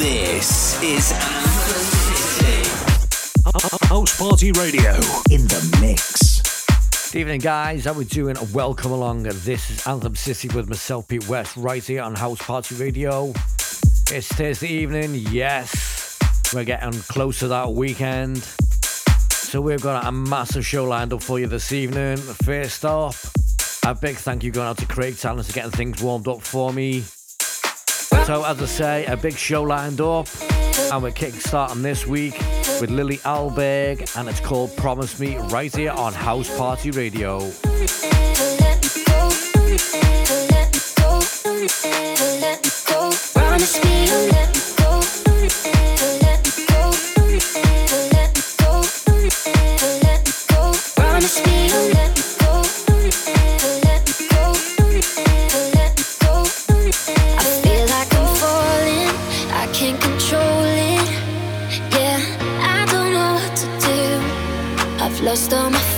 This is Anthem City. House Party Radio in the mix. Good evening, guys. How we doing? Welcome along. This is Anthem City with myself, Pete West, right here on House Party Radio. It's Thursday evening. Yes, we're getting close to that weekend. So we've got a massive show lined up for you this evening. First off, a big thank you going out to Craig Talents for getting things warmed up for me. So, as I say, a big show lined up, and we're kickstarting this week with Lily Alberg, and it's called Promise Me right here on House Party Radio. Promise me lost all my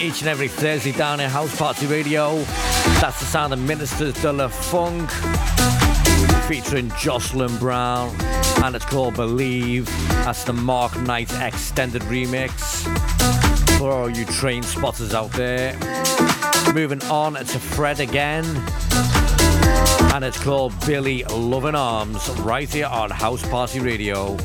each and every Thursday down in House Party Radio. That's the sound of Ministers de la Funk featuring Jocelyn Brown, and it's called Believe. That's the Mark Knight extended remix for all you train spotters out there. Moving on to Fred again, and it's called Billie Loving Arms right here on House Party Radio.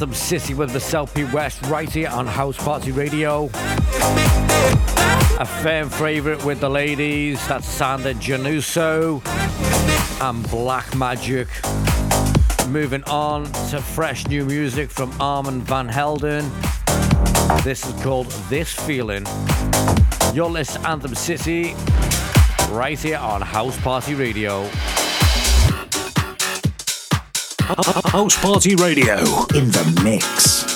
Anthem City with the Selfie West right here on House Party Radio. A firm favourite with the ladies, that's Sandra Januso and Black Magic. Moving on to fresh new music from Armand Van Helden. This is called This Feeling. Your list Anthem City right here on House Party Radio. House Party Radio in the mix.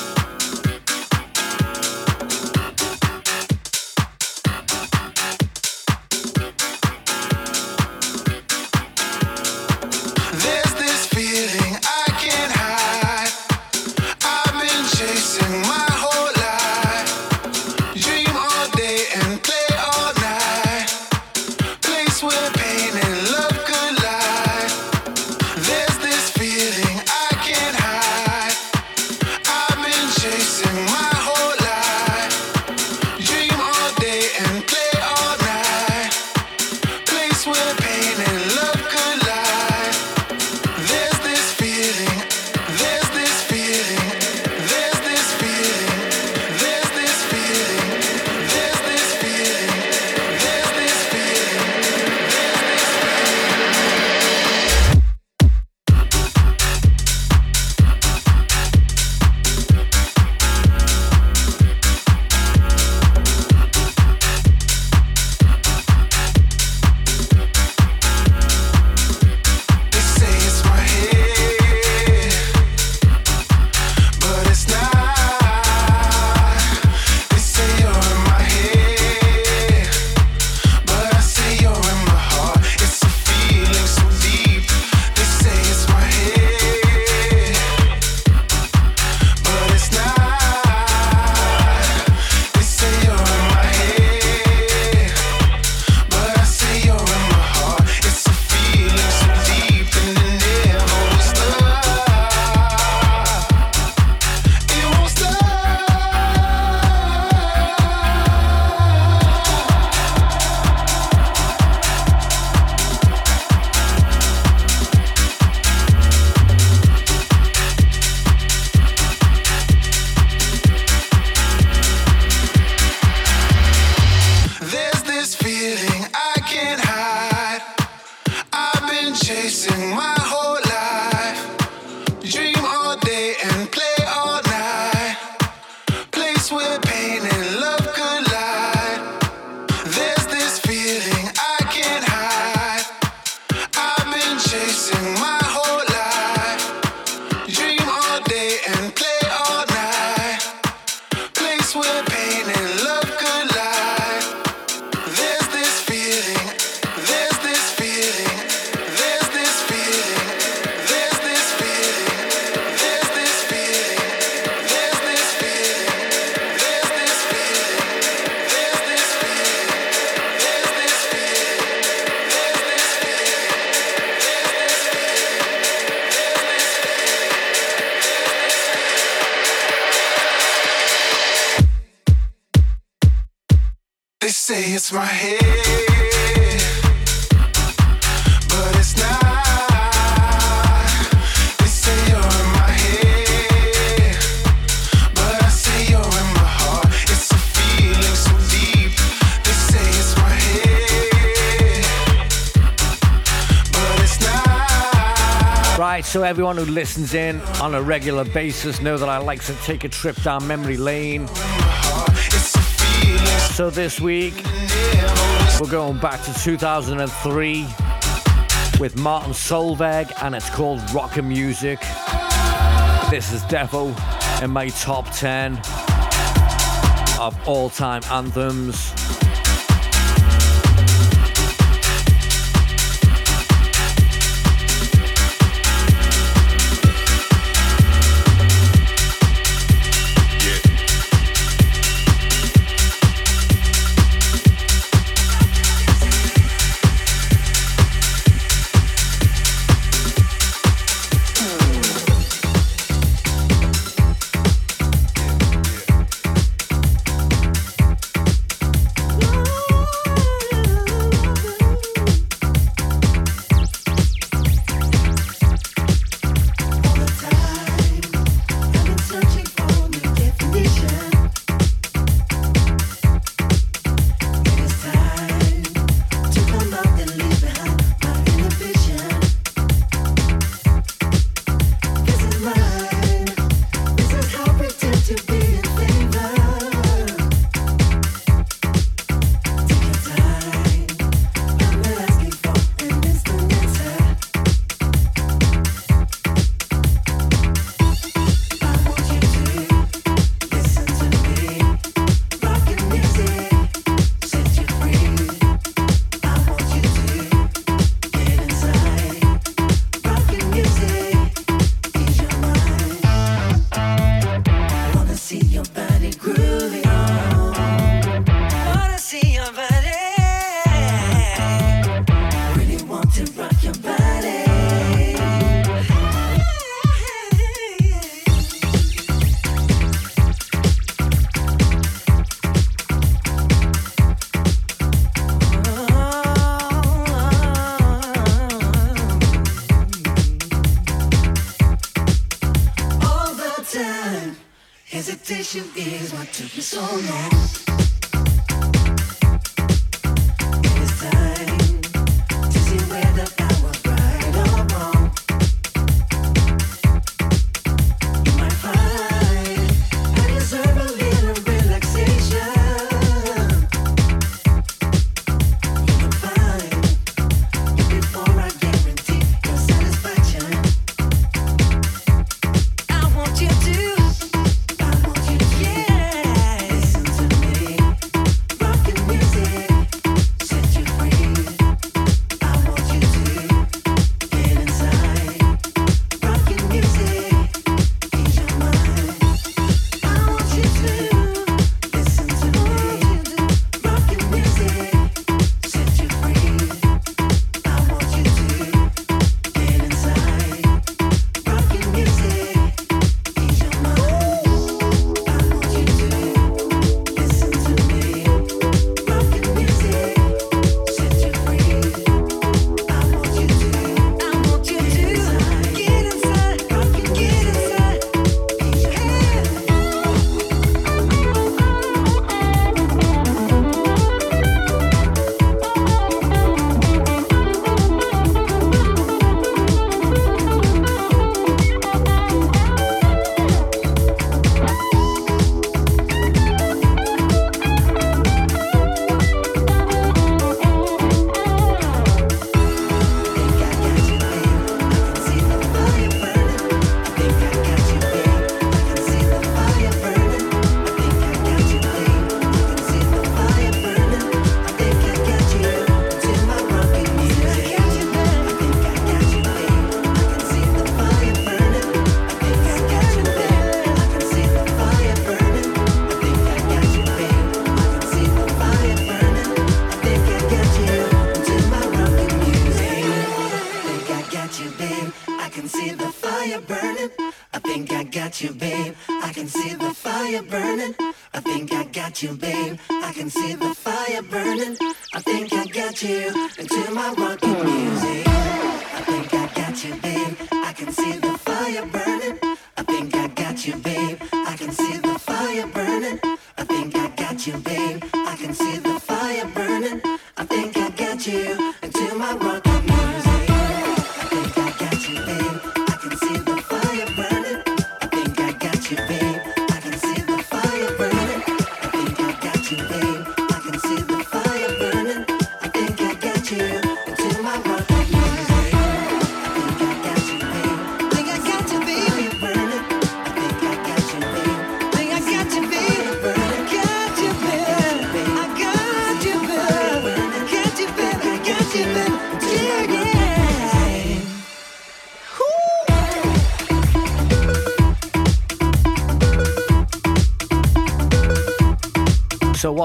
So everyone who listens in on a regular basis know that I like to take a trip down memory lane. So this week, we're going back to 2003 with Martin Solveig, and it's called Rockin' Music. This is Defo in my top 10 of all time anthems. What took you so long.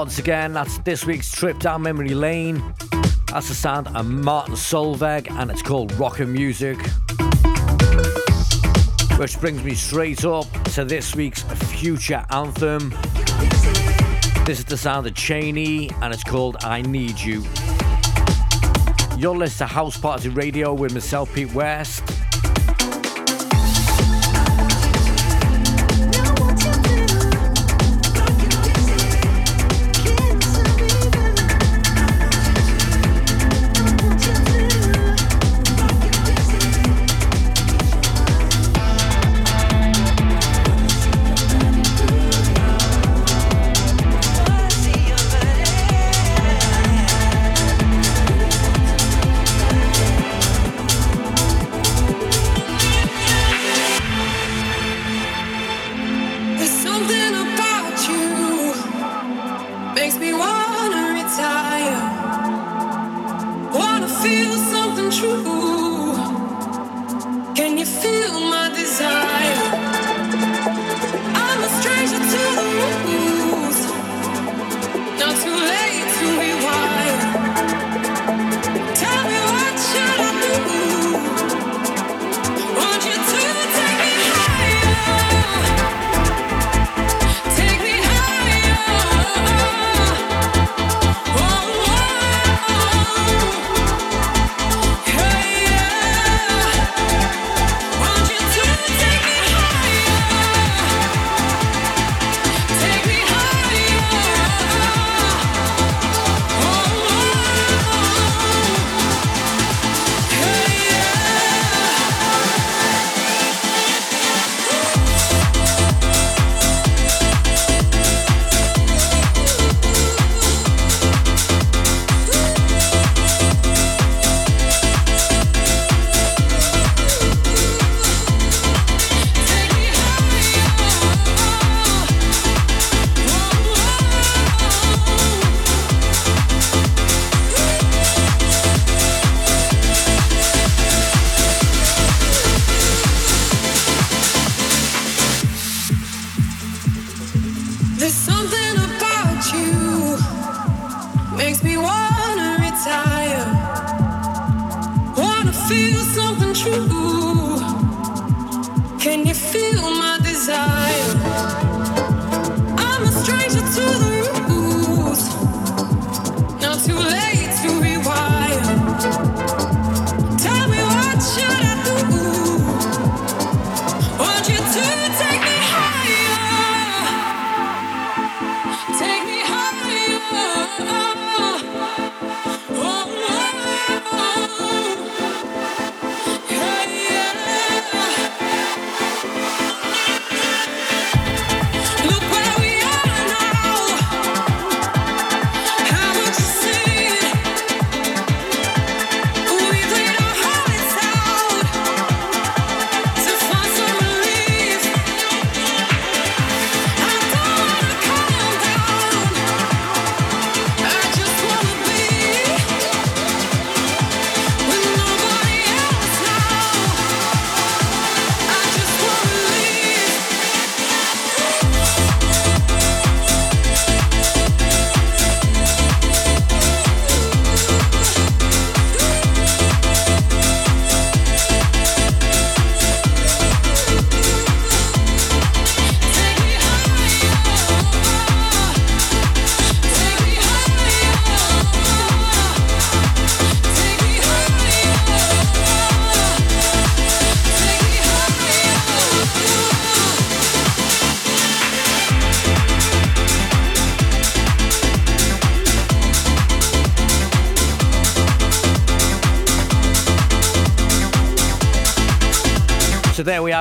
Once again, that's this week's trip down memory lane. That's the sound of Martin Solveig, and it's called Rockin' Music. Which brings me straight up to this week's future anthem. This is the sound of Cheney, and it's called I Need You. You're listening to House Party Radio with myself, Pete West.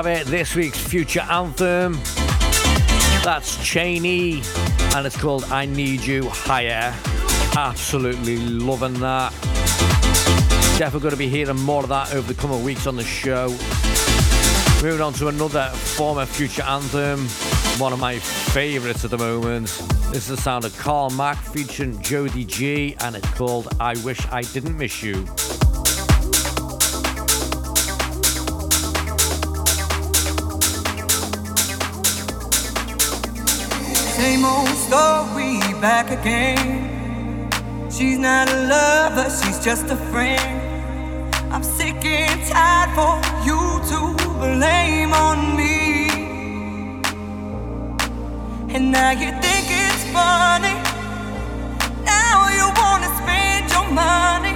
Have it, this week's future anthem. That's Cheney, and it's called I Need You Higher. Absolutely loving that. Definitely going to be hearing more of that over the coming weeks on the show. Moving on to another former future anthem, one of my favourites at the moment. This is the sound of Carl Mack featuring Jody G, and it's called I Wish I Didn't Miss You. Same old story back again. She's not a lover, she's just a friend. I'm sick and tired for you to blame on me. And now you think it's funny. Now you wanna spend your money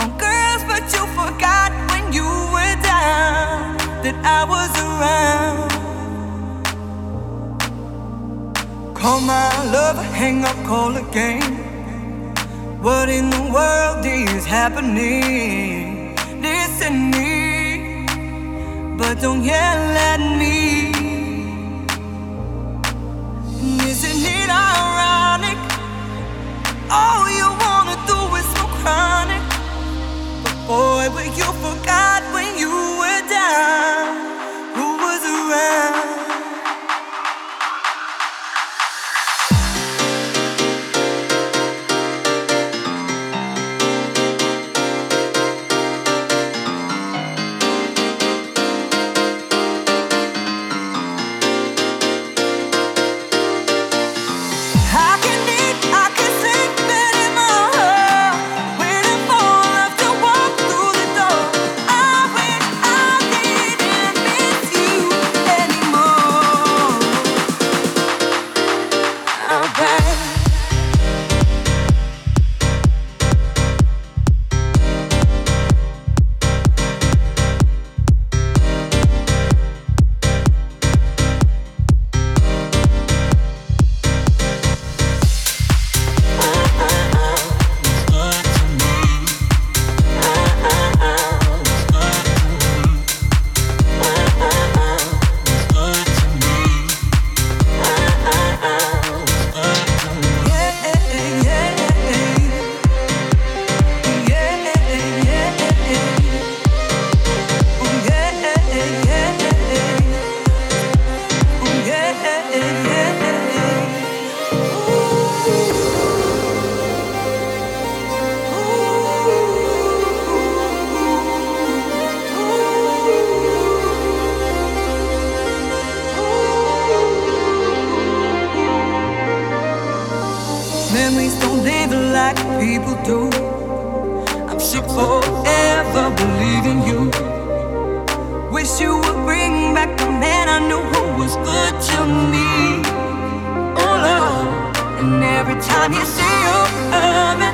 on girls, but you forgot when you were down that I was around. Call my lover, hang up, call again. What in the world is happening? Listen me, but don't yell at me. Isn't it ironic? All you wanna do is so chronic. But boy, when you forgot when you were down, was good to me. Oh, love. And every time you say you, I'm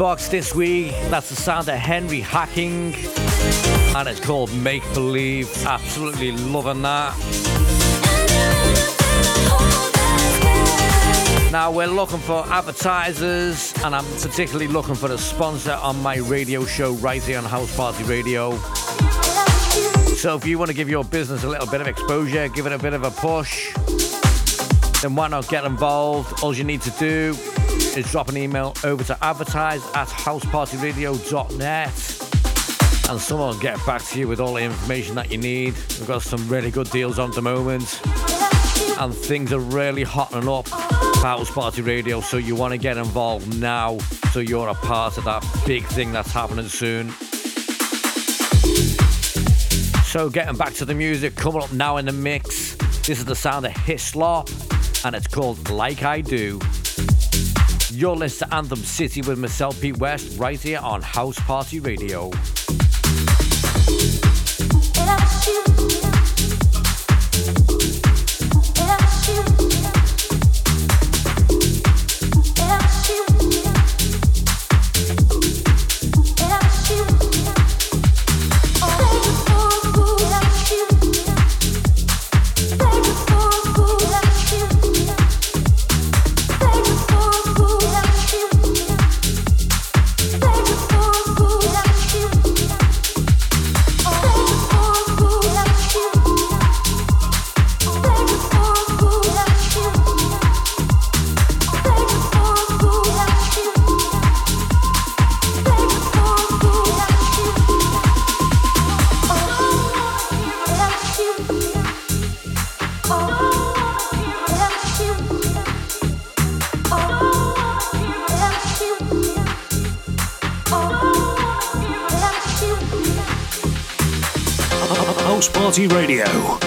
inbox this week. That's the sound of Henry Hacking, and it's called Make Believe. Absolutely loving that. Now we're looking for advertisers, and I'm particularly looking for a sponsor on my radio show right here on House Party Radio. So if you want to give your business a little bit of exposure, give it a bit of a push, then why not get involved? All you need to do is drop an email over to advertise at housepartyradio.net and someone will get back to you with all the information that you need. We've got some really good deals on at the moment, and things are really hotting up House Party Radio. So you want to get involved now, so you're a part of that big thing that's happening soon. So getting back to the music, coming up now in the mix. This is the sound of Hislop, and it's called Like I Do. You're listening to Anthem City with myself, Pete West, right here on House Party Radio. Party Radio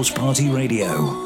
House Party Radio.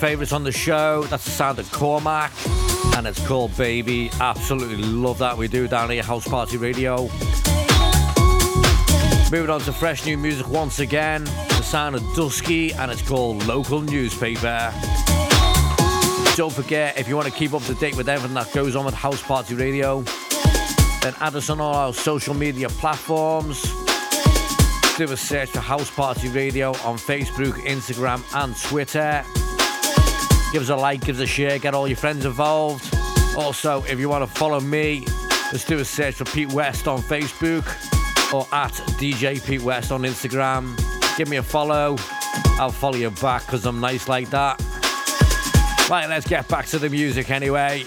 Favourites on the show. That's the sound of Cormac, and it's called Baby. Absolutely love that. We do down here, House Party Radio. Moving on to fresh new music once again. The sound of Dusky, and it's called Local Newspaper. Don't forget, if you want to keep up to date with everything that goes on with House Party Radio, then add us on all our social media platforms. Do a search for House Party Radio on Facebook, Instagram, and Twitter. Give us a like, give us a share, get all your friends involved. Also, if you want to follow me, let's do a search for Pete West on Facebook or at DJ Pete West on Instagram. Give me a follow. I'll follow you back because I'm nice like that. Right, let's get back to the music anyway.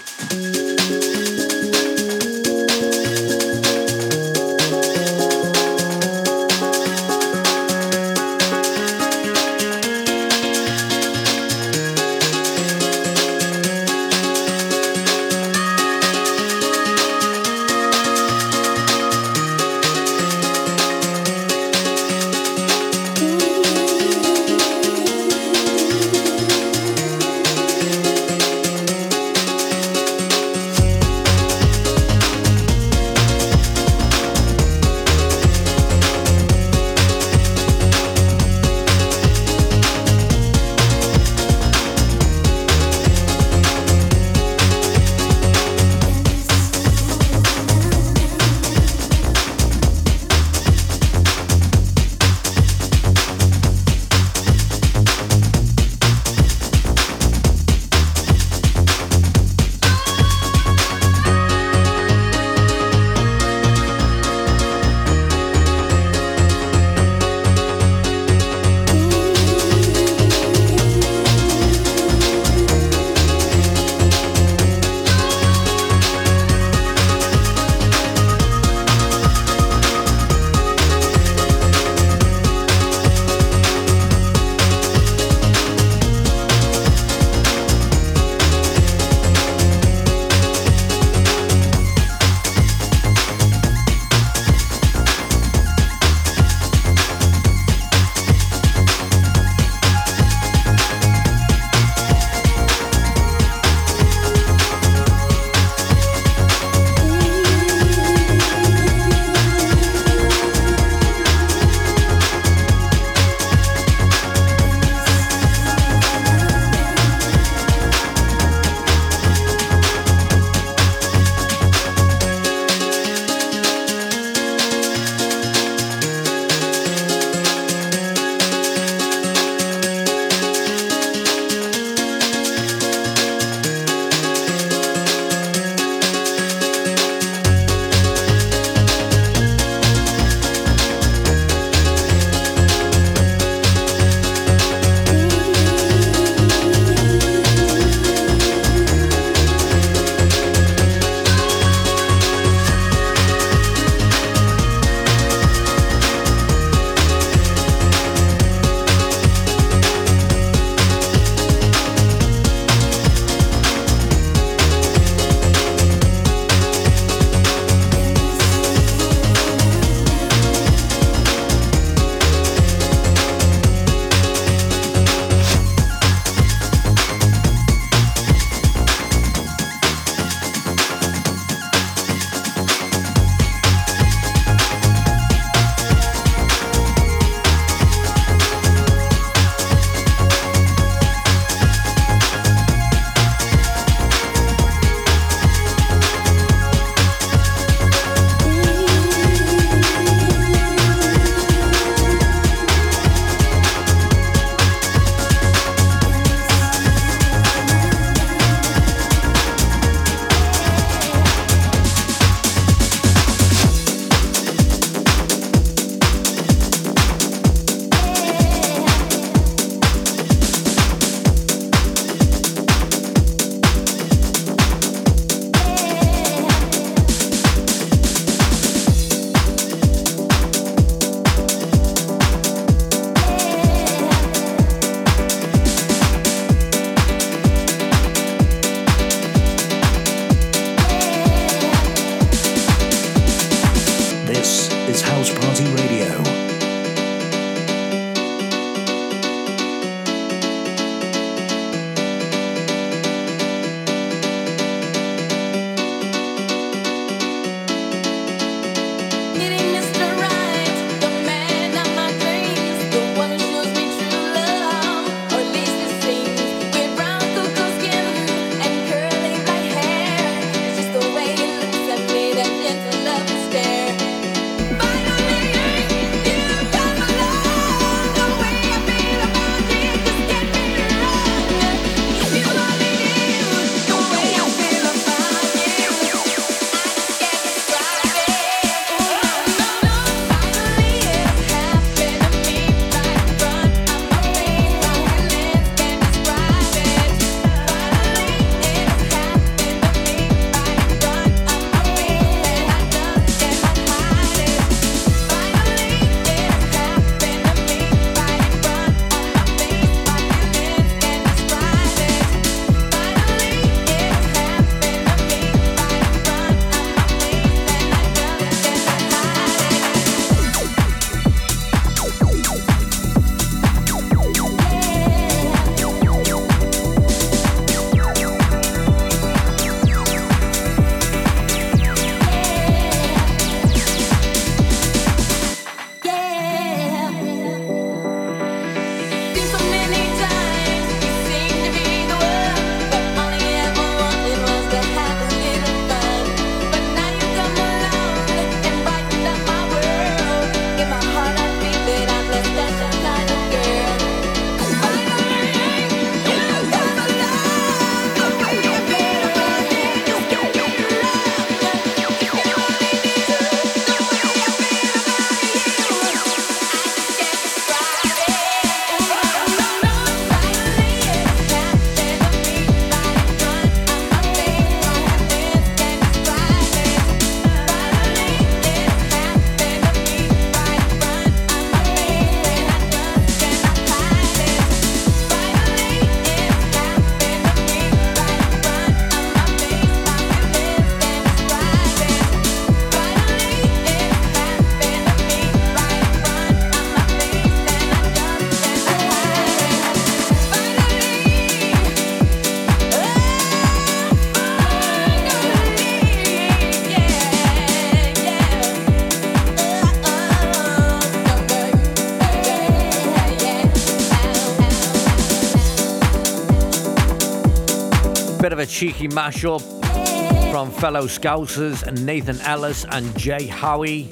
of a cheeky mashup from fellow Scousers Nathan Ellis and Jay Howie.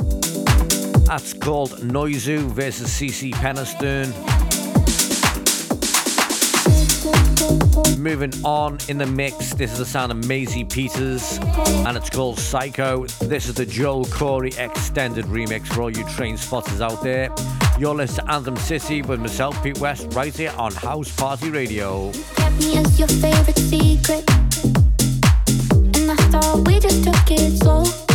That's called Noizu versus CeCe Peniston. Moving on in the mix, this is the sound of Maisie Peters and it's called Psycho. This is the Joel Corry extended remix for all you train spotters out there. You're listening to Anthem City with myself, Pete West, right here on House Party Radio. You kept me as your favorite secret, and I thought we just took it slow.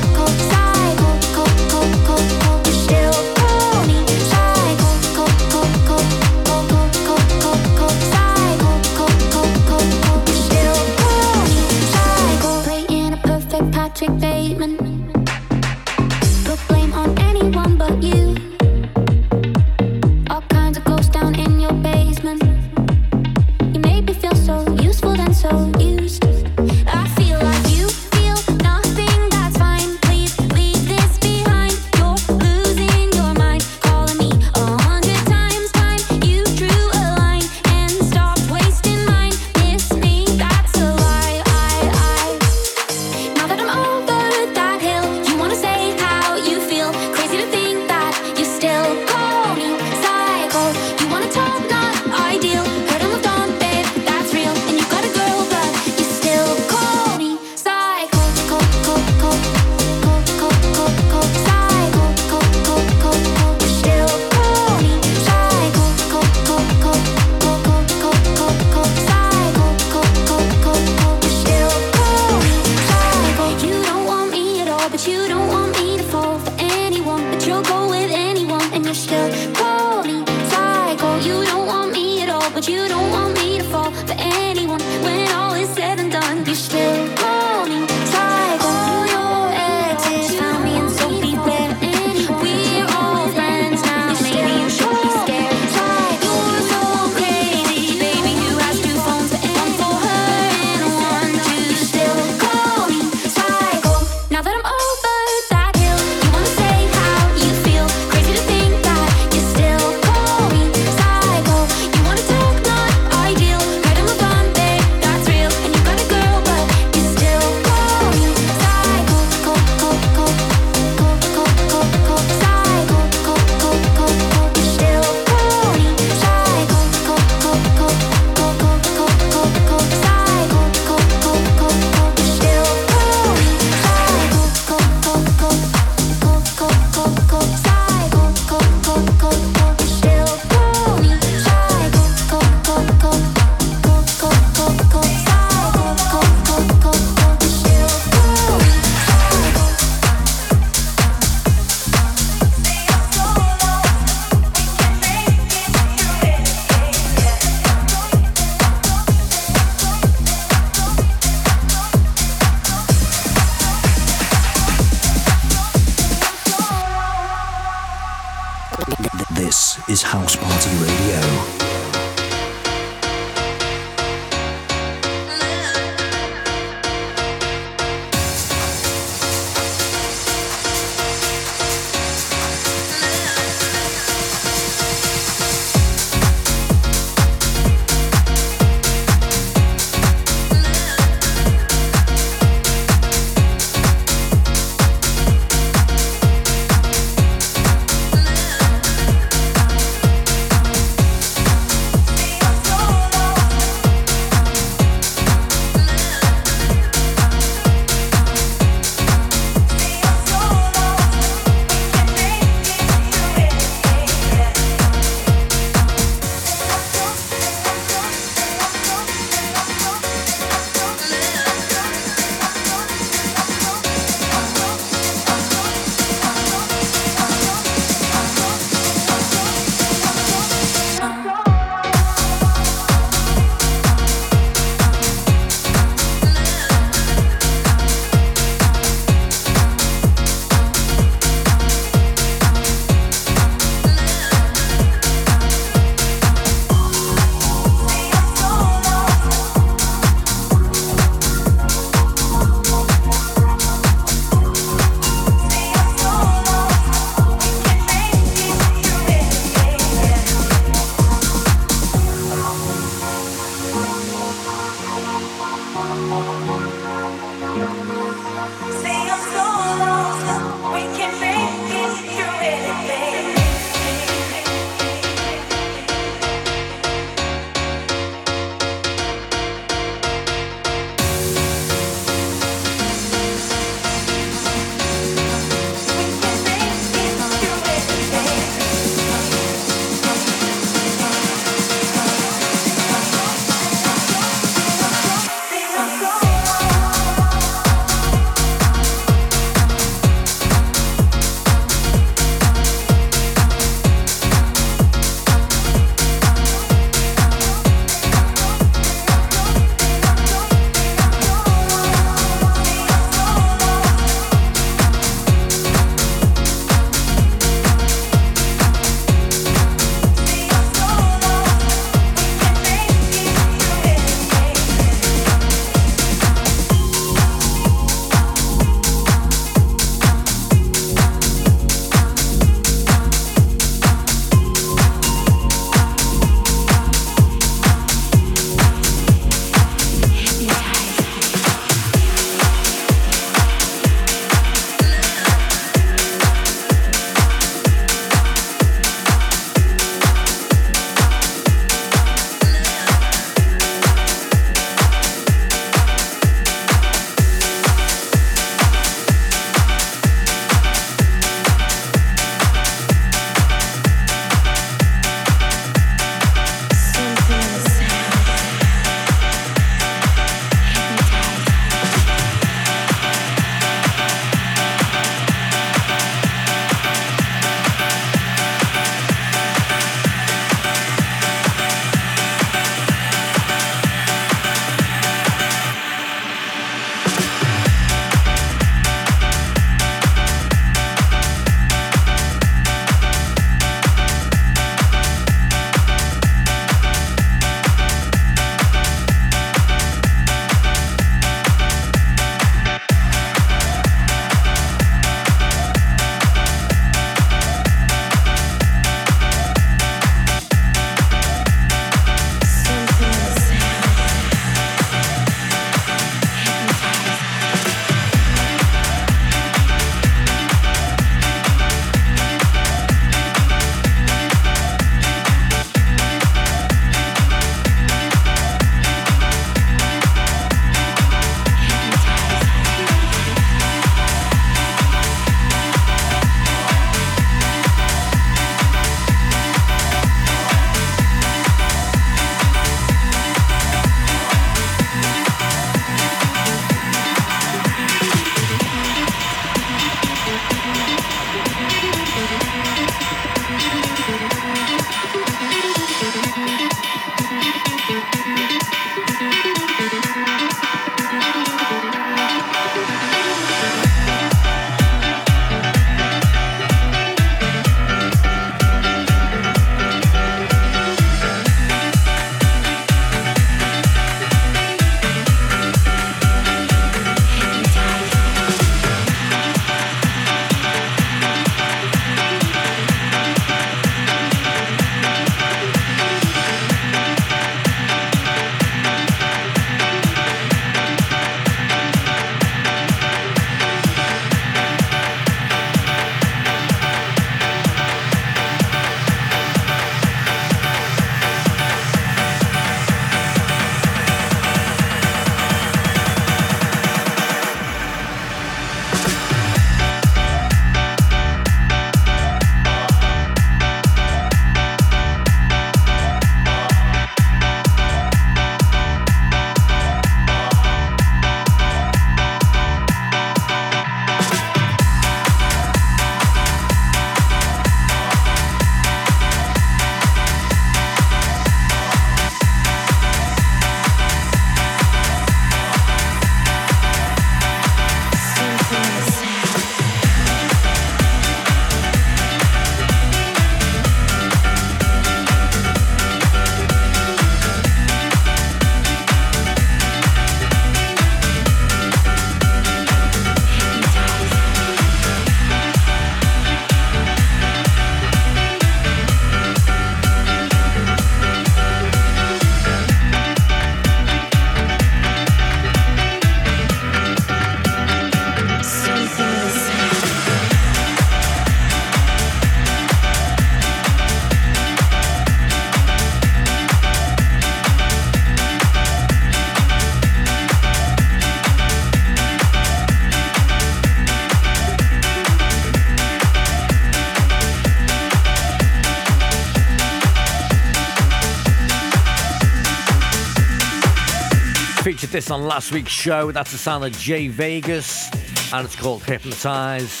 This on last week's show. That's the sound of Jay Vegas, and it's called Hypnotize.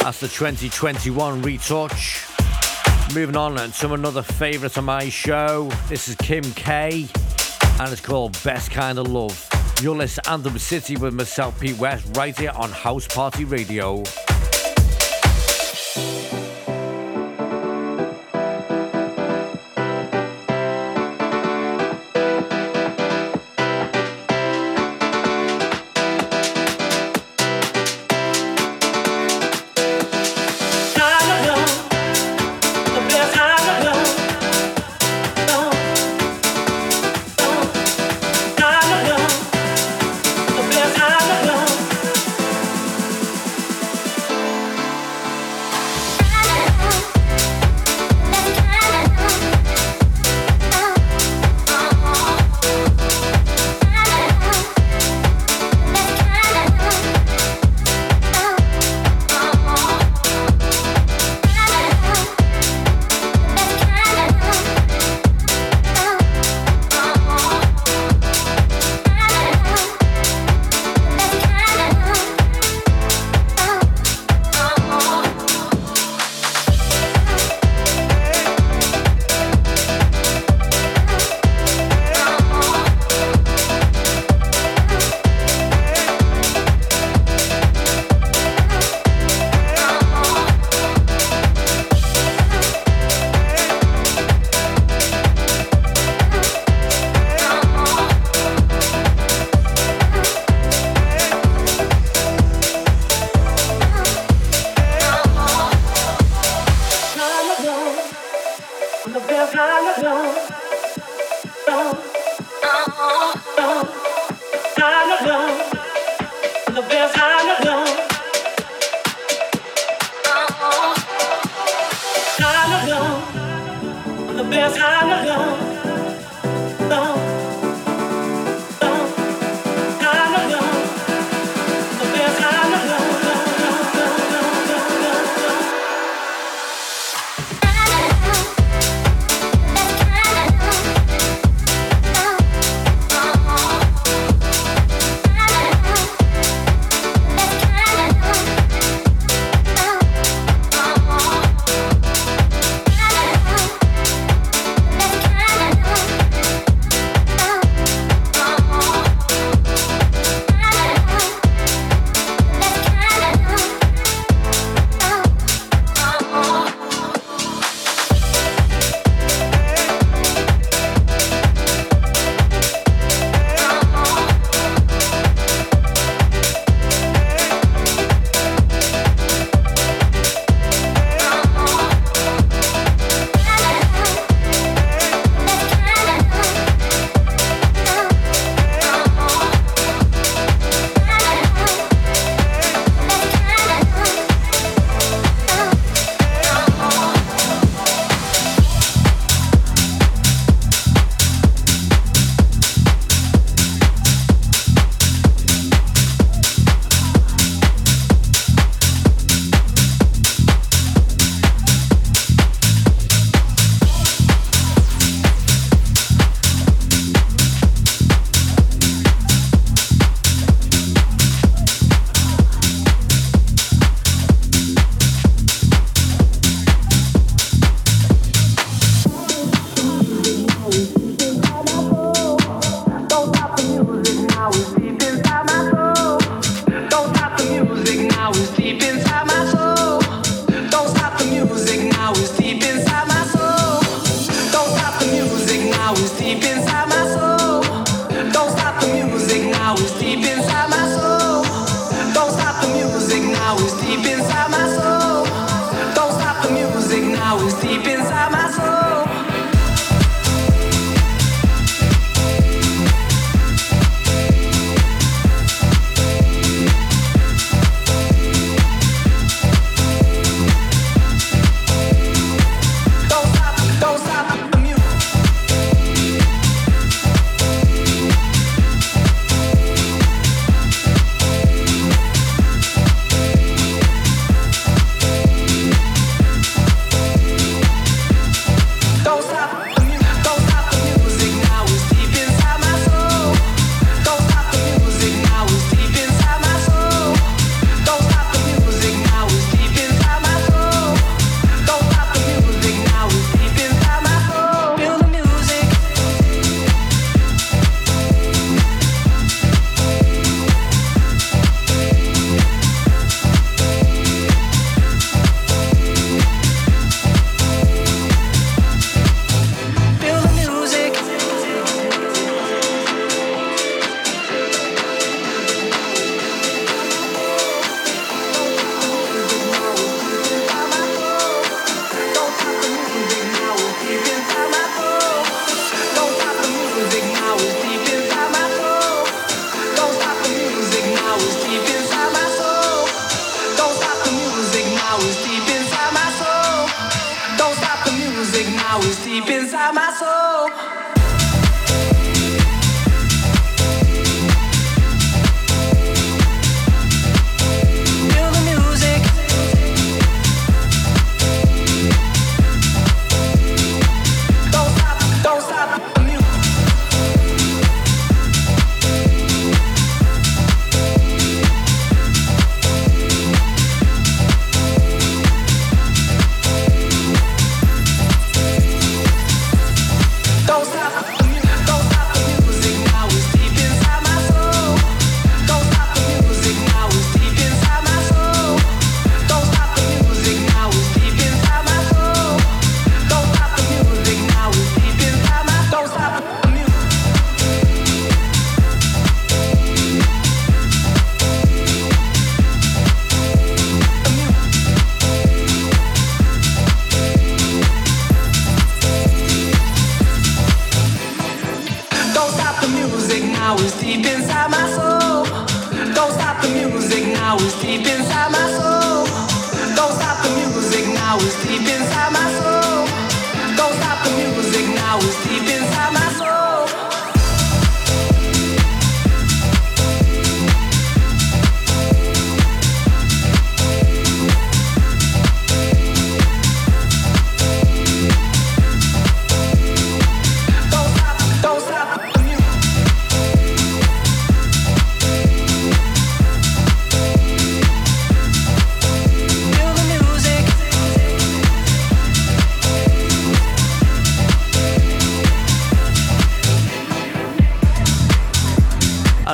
That's the 2021 retouch. Moving on to another favourite of my show. This is Kim K, and it's called Best Kind of Love. You're listening to Anthem City with myself, Pete West, right here on House Party Radio.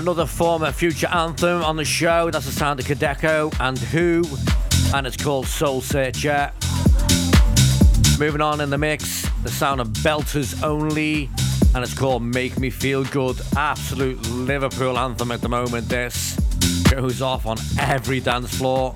Another former future anthem on the show. That's the sound of Kadeko and Who, and it's called Soul Searcher. Moving on in the mix, the sound of Belters Only, and it's called Make Me Feel Good. Absolute Liverpool anthem at the moment. This goes off on every dance floor.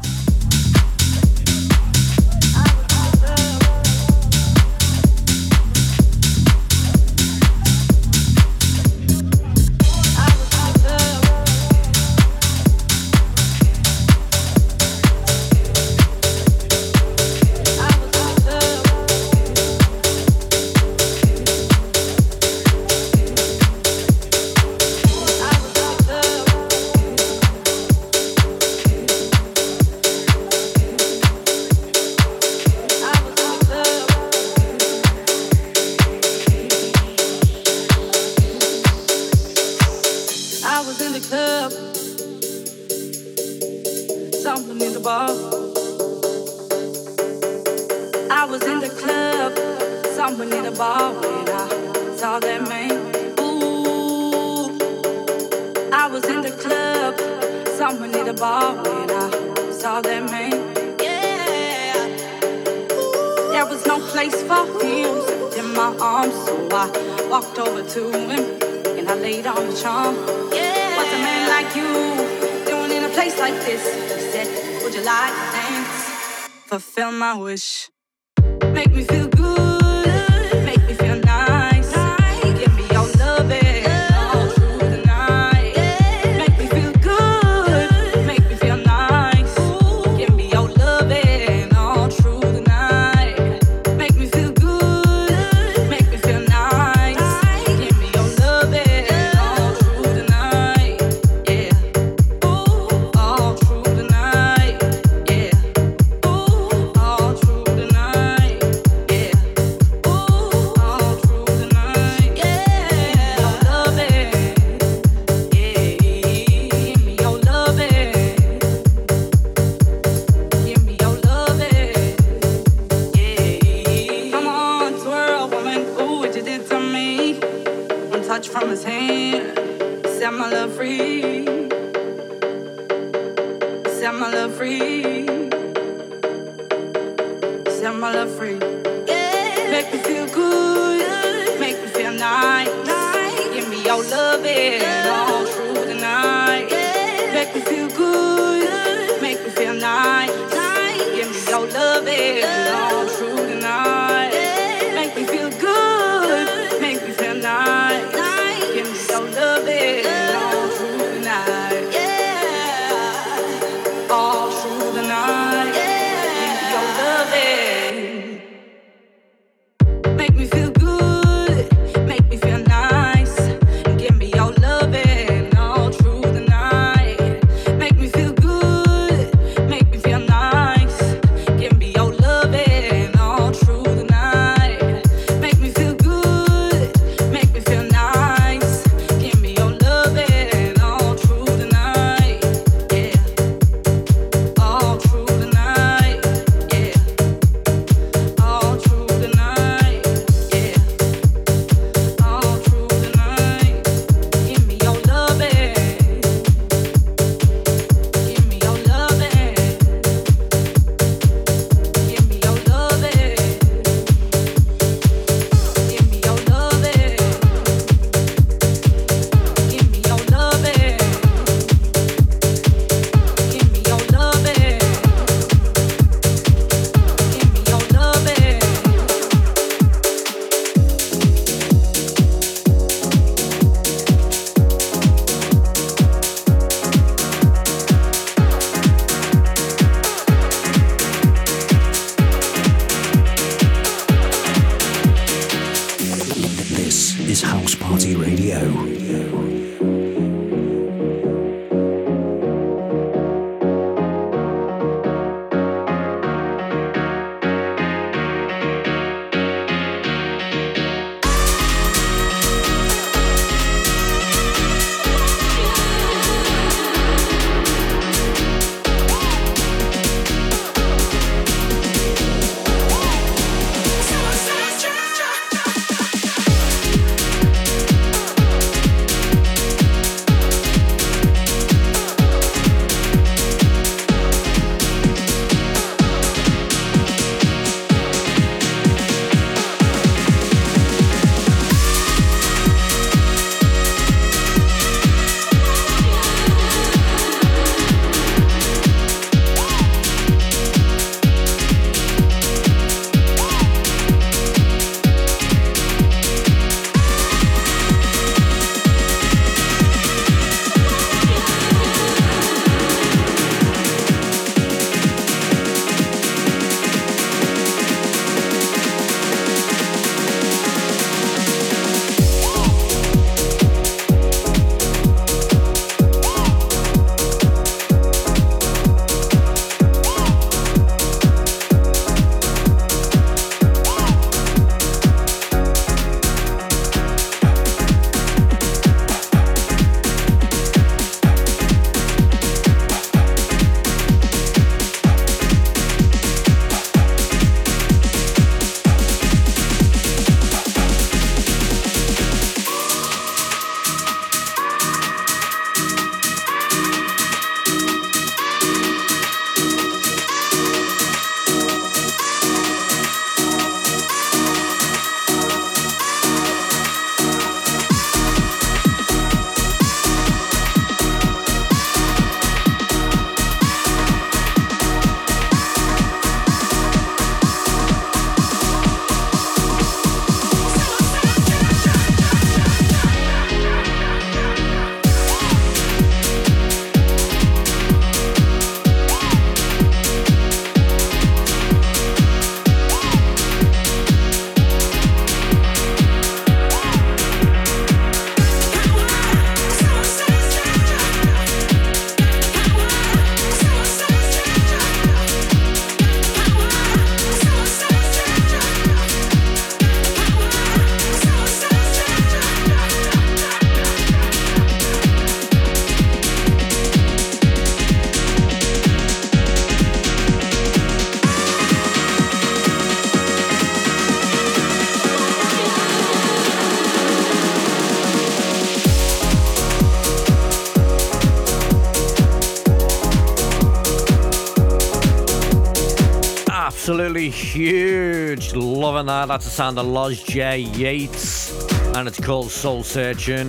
Huge. Loving that. That's the sound of Loz J. Yates, and it's called Soul Searching.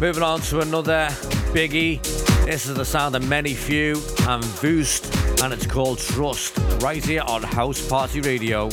Moving on to another biggie. This is the sound of Many Few and Voost, and it's called Trust, right here on House Party Radio.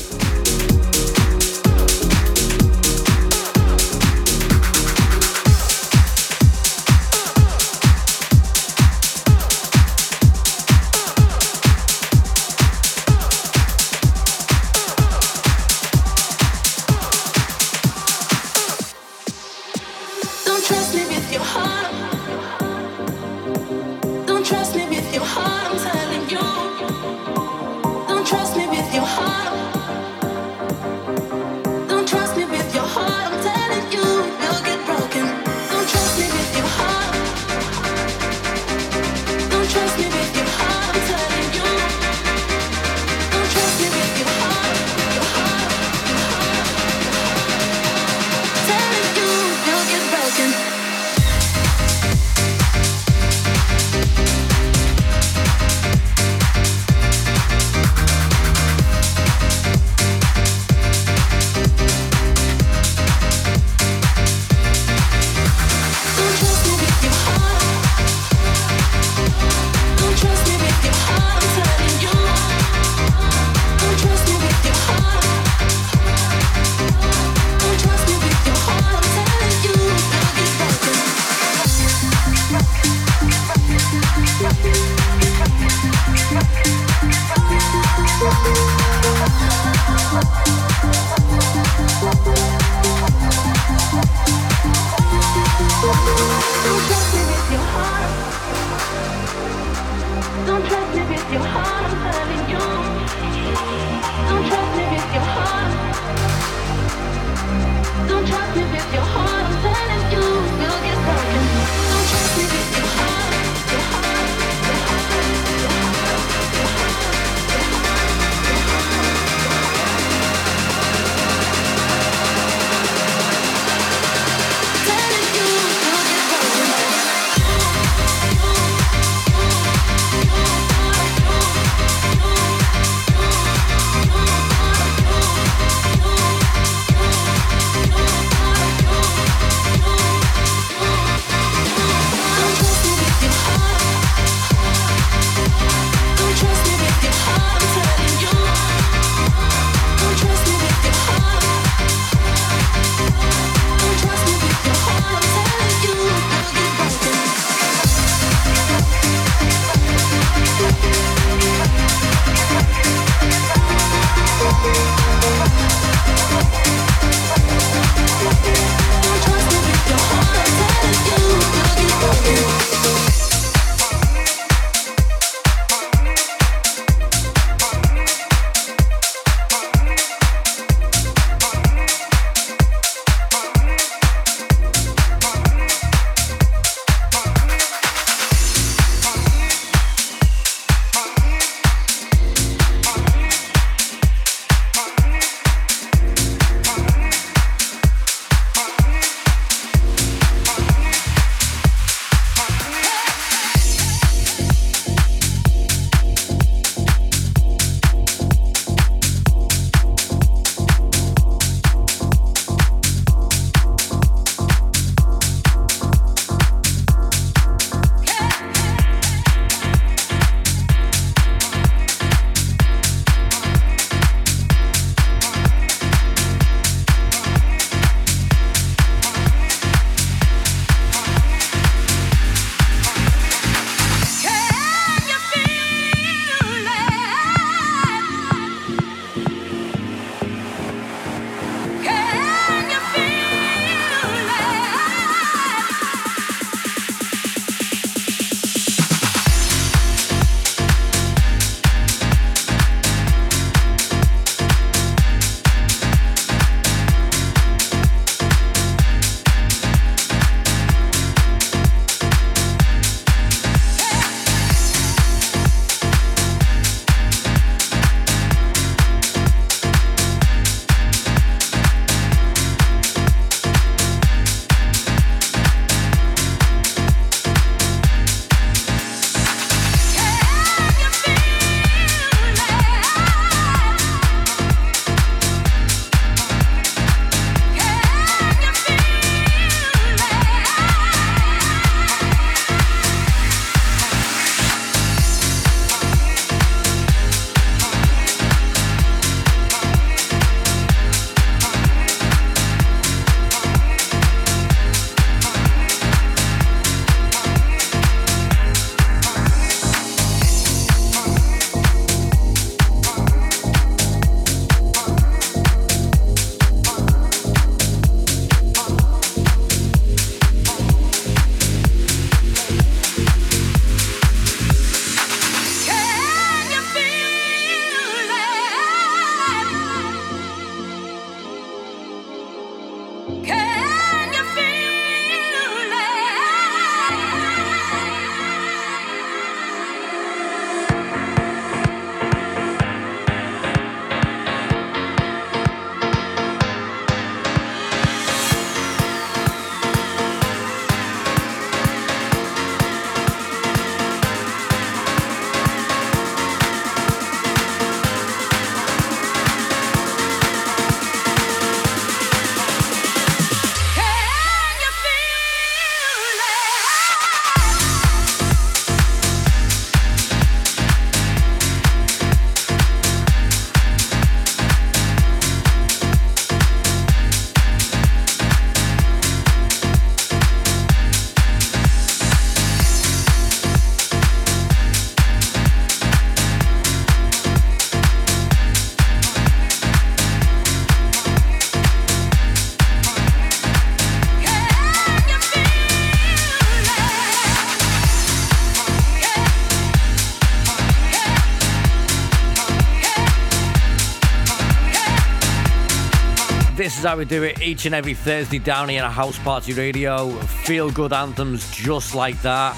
Is how we do it each and every Thursday down here at House Party Radio. Feel good anthems just like that.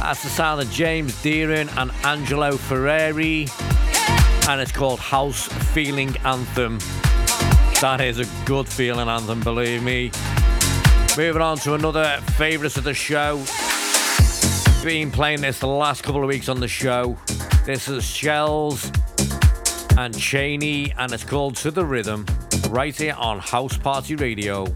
That's the sound of James Deering and Angelo Ferreri, and it's called House Feeling Anthem. That is a good feeling anthem, believe me. Moving on to another favourites of the show. Been playing this the last couple of weeks on the show. This is Shells and Cheney, and it's called To the Rhythm, right here on House Party Radio.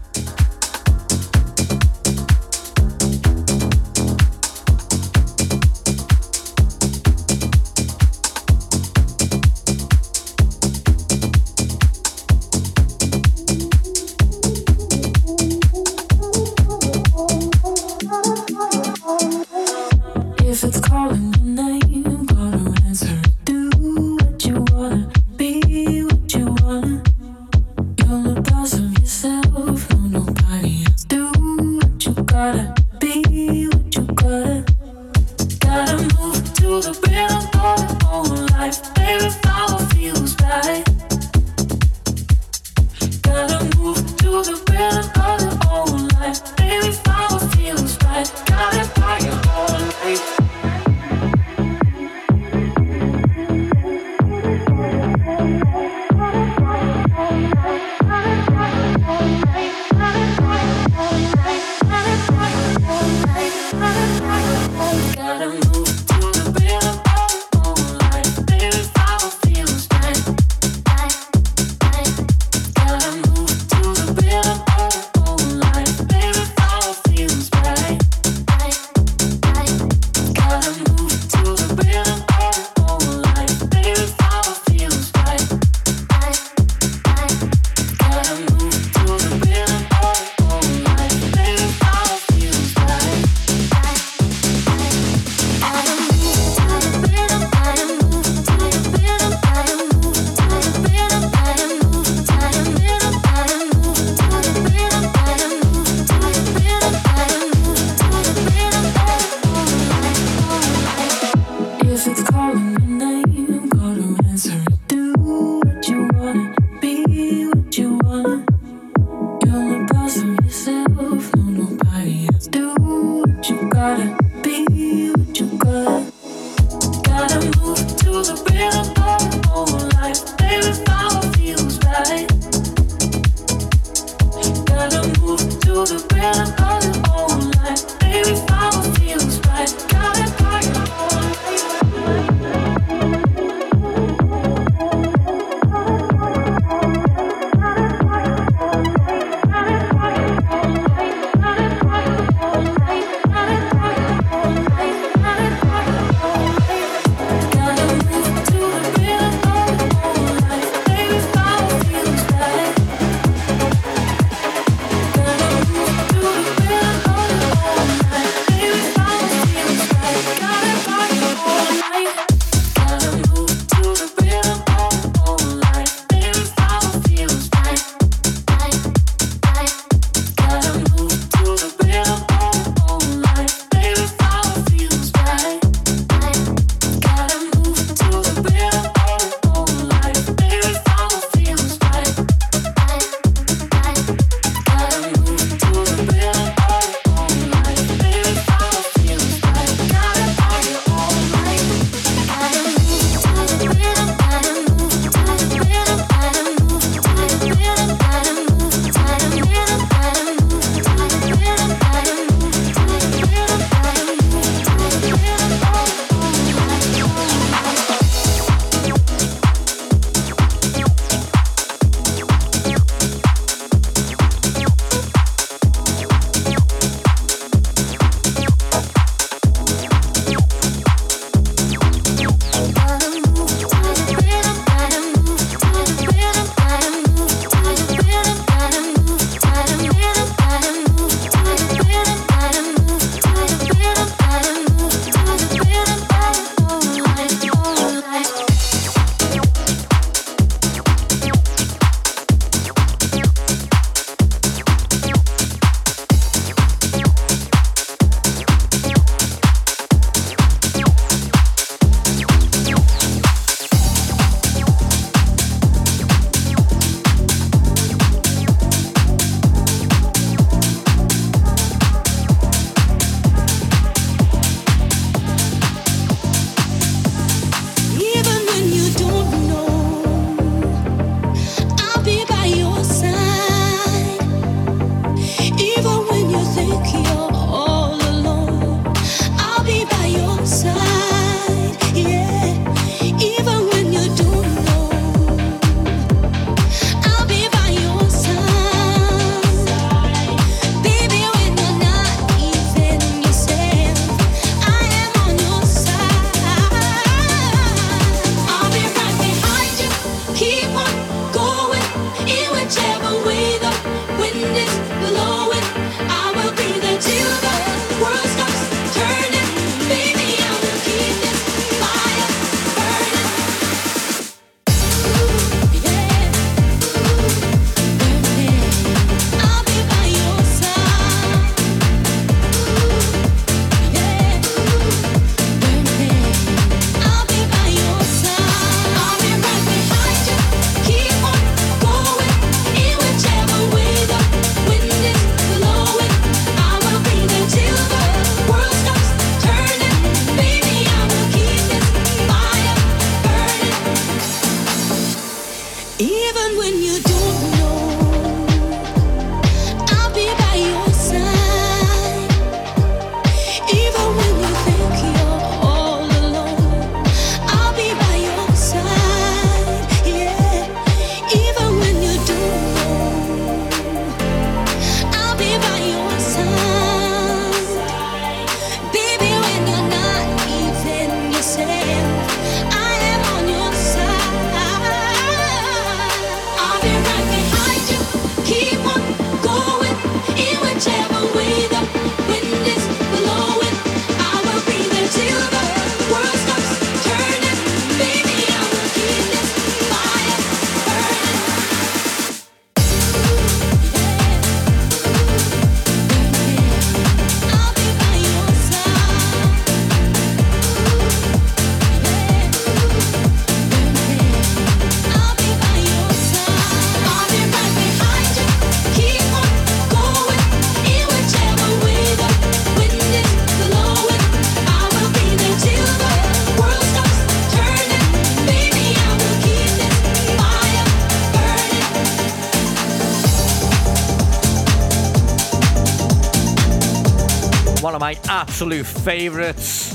Absolute favourites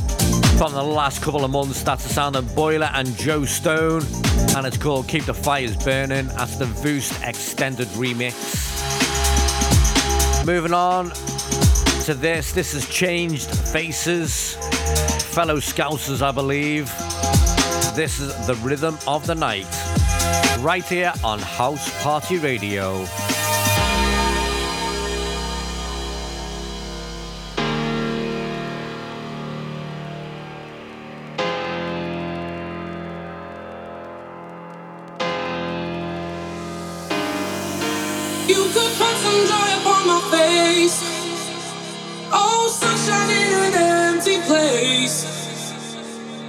from the last couple of months. That's the sound of Boiler and Joe Stone, and it's called Keep the Fires Burning. That's the Voost Extended Remix. Moving on to this. This has changed faces. Fellow Scousers, I believe. This is the rhythm of the night. Right here on House Party Radio. Face. Oh, sunshine in an empty place.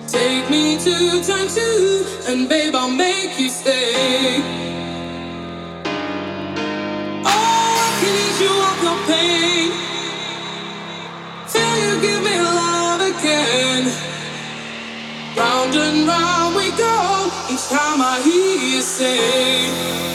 Take me to turn two, and babe, I'll make you stay. Oh, I can ease you of your pain. Till you give me love again. Round and round we go. Each time I hear you say.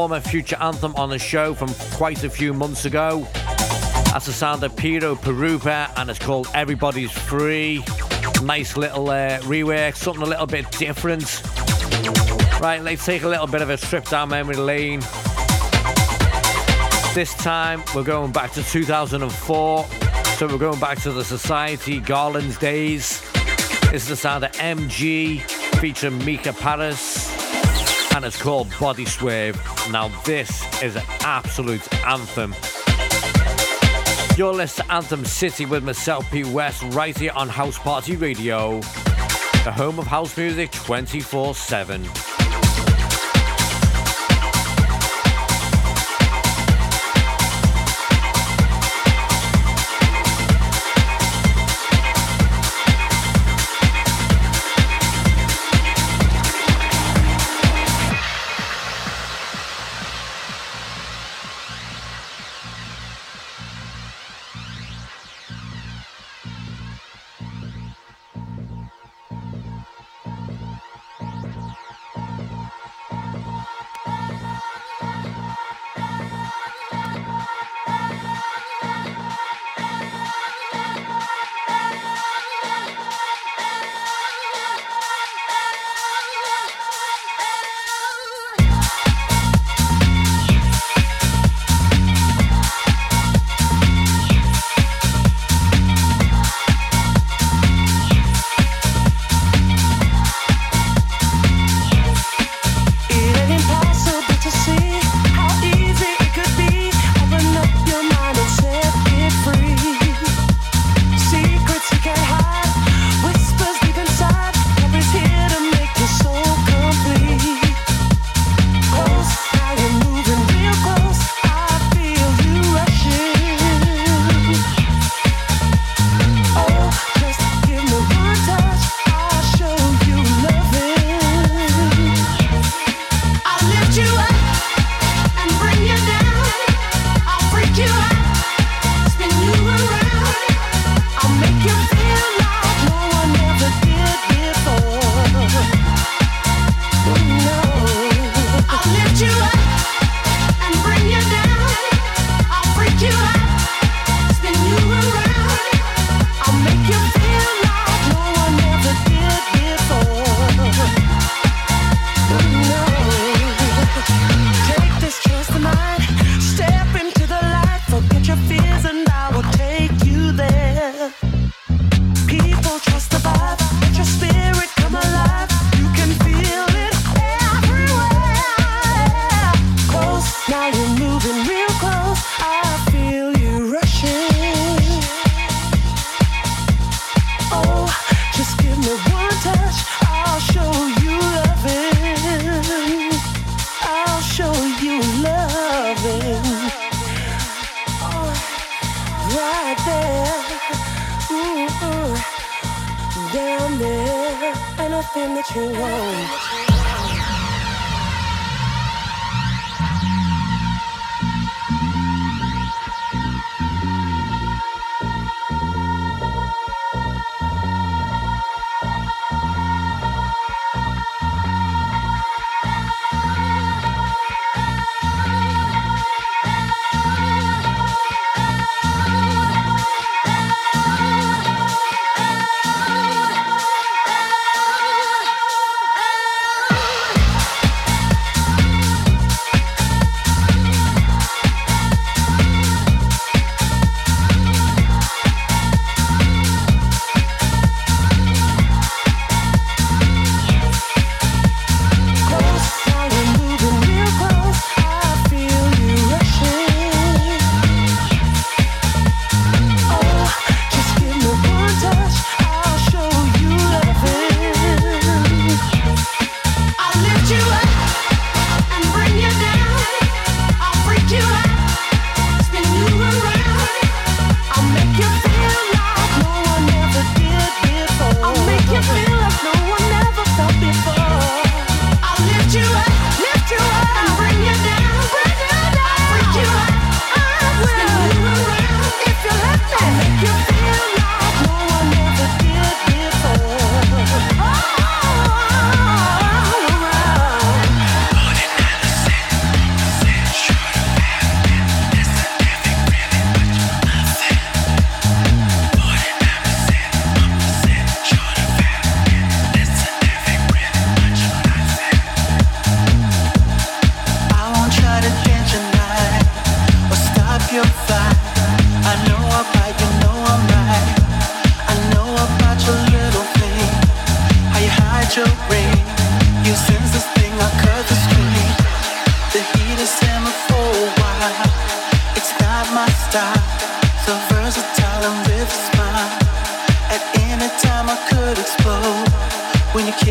Former future anthem on the show from quite a few months ago. That's the sound of Piero Pirupa, and it's called Everybody's Free. Nice little uh, rework, something a little bit different. Right, let's take a little bit of a trip down memory lane. This time we're going back to 2004. So we're going back to the Society Garland's days. This is the sound of MG featuring Mika Paris. And it's called Body Swerve. Now this is an absolute anthem. You're listening to Anthem City with myself, Pete West, right here on House Party Radio, the home of house music 24 7.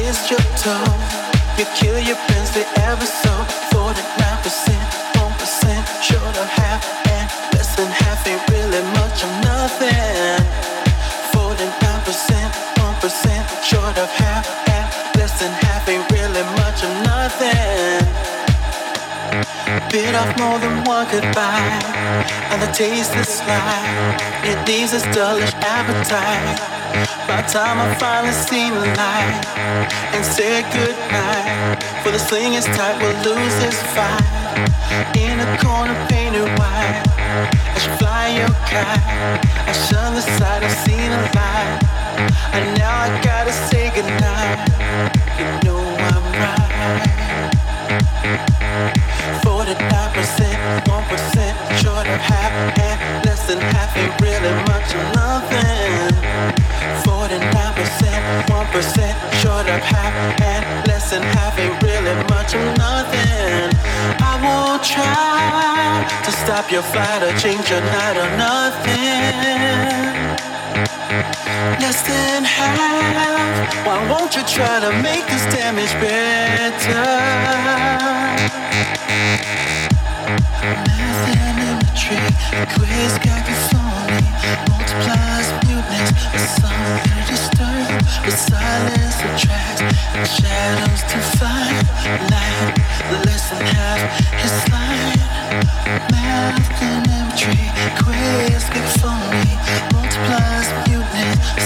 When your toe. You kill your friends, they ever so. 49%, 1% short of half, and less than half ain't really much of nothing. 49%, 1% short of half, and less than half ain't really much of nothing. Bit off more than one goodbye, and the taste is sly. It leaves a dullish appetite. By the time I finally seen the light and said goodnight, for the sling is tight, we'll lose this fight. In a corner painted white, I should fly your kite. I shun the sight, I've seen a light, and now I gotta say goodnight. You know I'm right. Stop your flight or change your night or nothing. Less than half. Why won't you try to make this damage better? Mathanometry, quiz cacophony, multiplies muteness, a song to disturb, the silence attracts, and shadows to find light. Less than half. Is light. Mathanometry, quiz cacophony, multiplies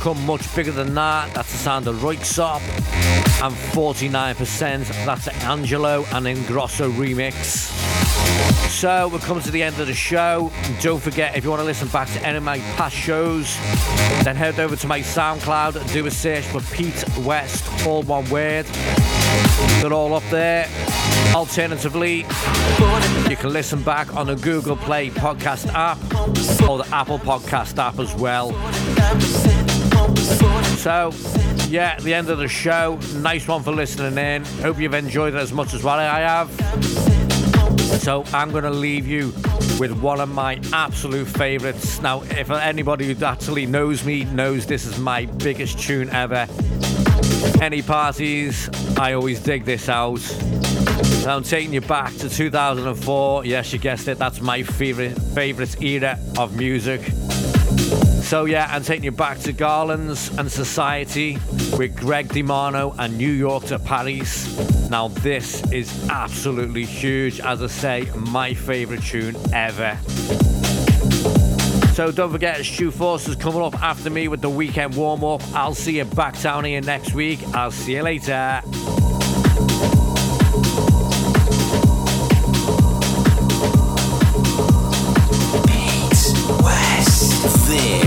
Come much bigger than that. That's the sound of Röyksopp. And 49%, that's an Angello and Ingrosso remix. So we're coming to the end of the show. Don't forget, if you want to listen back to any of my past shows, then head over to my SoundCloud and do a search for Pete West, all one word. They're all up there. Alternatively, you can listen back on the Google Play podcast app or the Apple podcast app as well. So, yeah, the end of the show. Nice one for listening in. Hope you've enjoyed it as much as what I have. So, I'm going to leave you with one of my absolute favorites. Now, if anybody who actually knows me knows this is my biggest tune ever. Any parties, I always dig this out. So I'm taking you back to 2004. Yes, you guessed it. That's my favorite favorite era of music. So yeah, I'm taking you back to Garlands and Society with Greg DiMano and New York to Paris. Now this is absolutely huge. As I say, my favorite tune ever. So don't forget, Stu Force is coming up after me with the weekend warm up. I'll see you back down here next week. I'll see you later.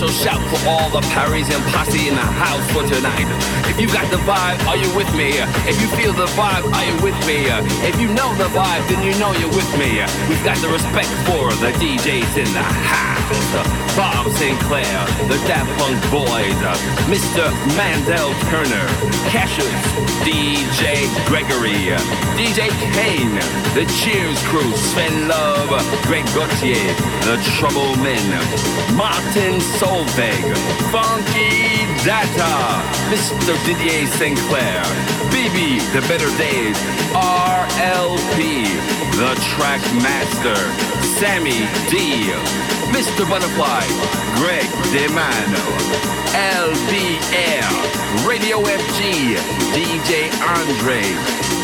special shout for all the Parisian posse in the house for tonight. If you got the vibe, are you with me? If you feel the vibe, are you with me? If you know the vibe, then you know you're with me. We've got the respect for the DJs in the house. Bob Sinclar, the Daft Punk Boys, uh, Mr. Mandel Turner, Cassius, DJ Gregory, uh, DJ Kane, the Cheers Crew, Sven Love, Greg Gauthier, the Trouble Men, Martin Solveig, Funky Data, Mr. Didier Sinclair, BB, The Better Days, RLP, The Track Master, Sammy D, Mr. Butterfly, Greg DeMano, LBR, Radio FG, DJ Andre,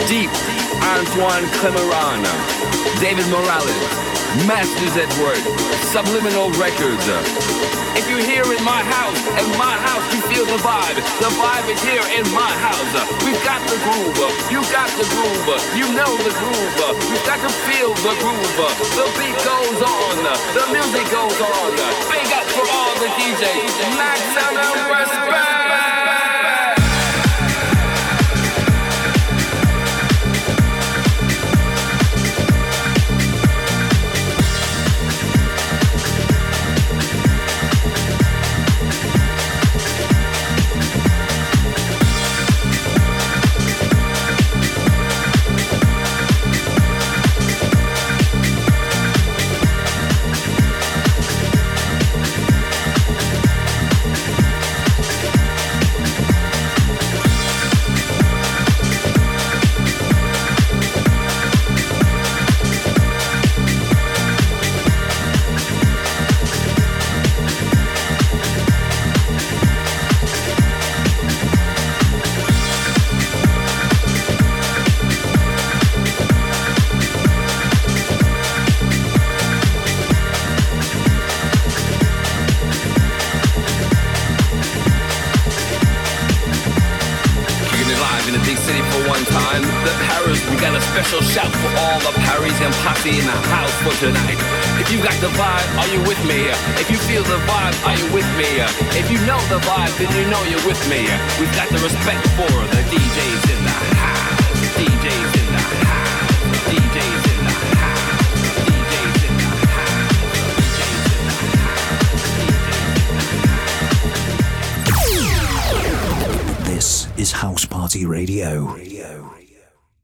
Deep, Antoine Clamaran, David Morales, Masters at Work, Subliminal Records. If you're here in my house, in my house, you feel the vibe. The vibe is here in my house. We've got the groove. You got the groove. You know the groove. We've got to feel the groove. The beat goes on. The music goes on. Big up for all the DJs. Maximum respect.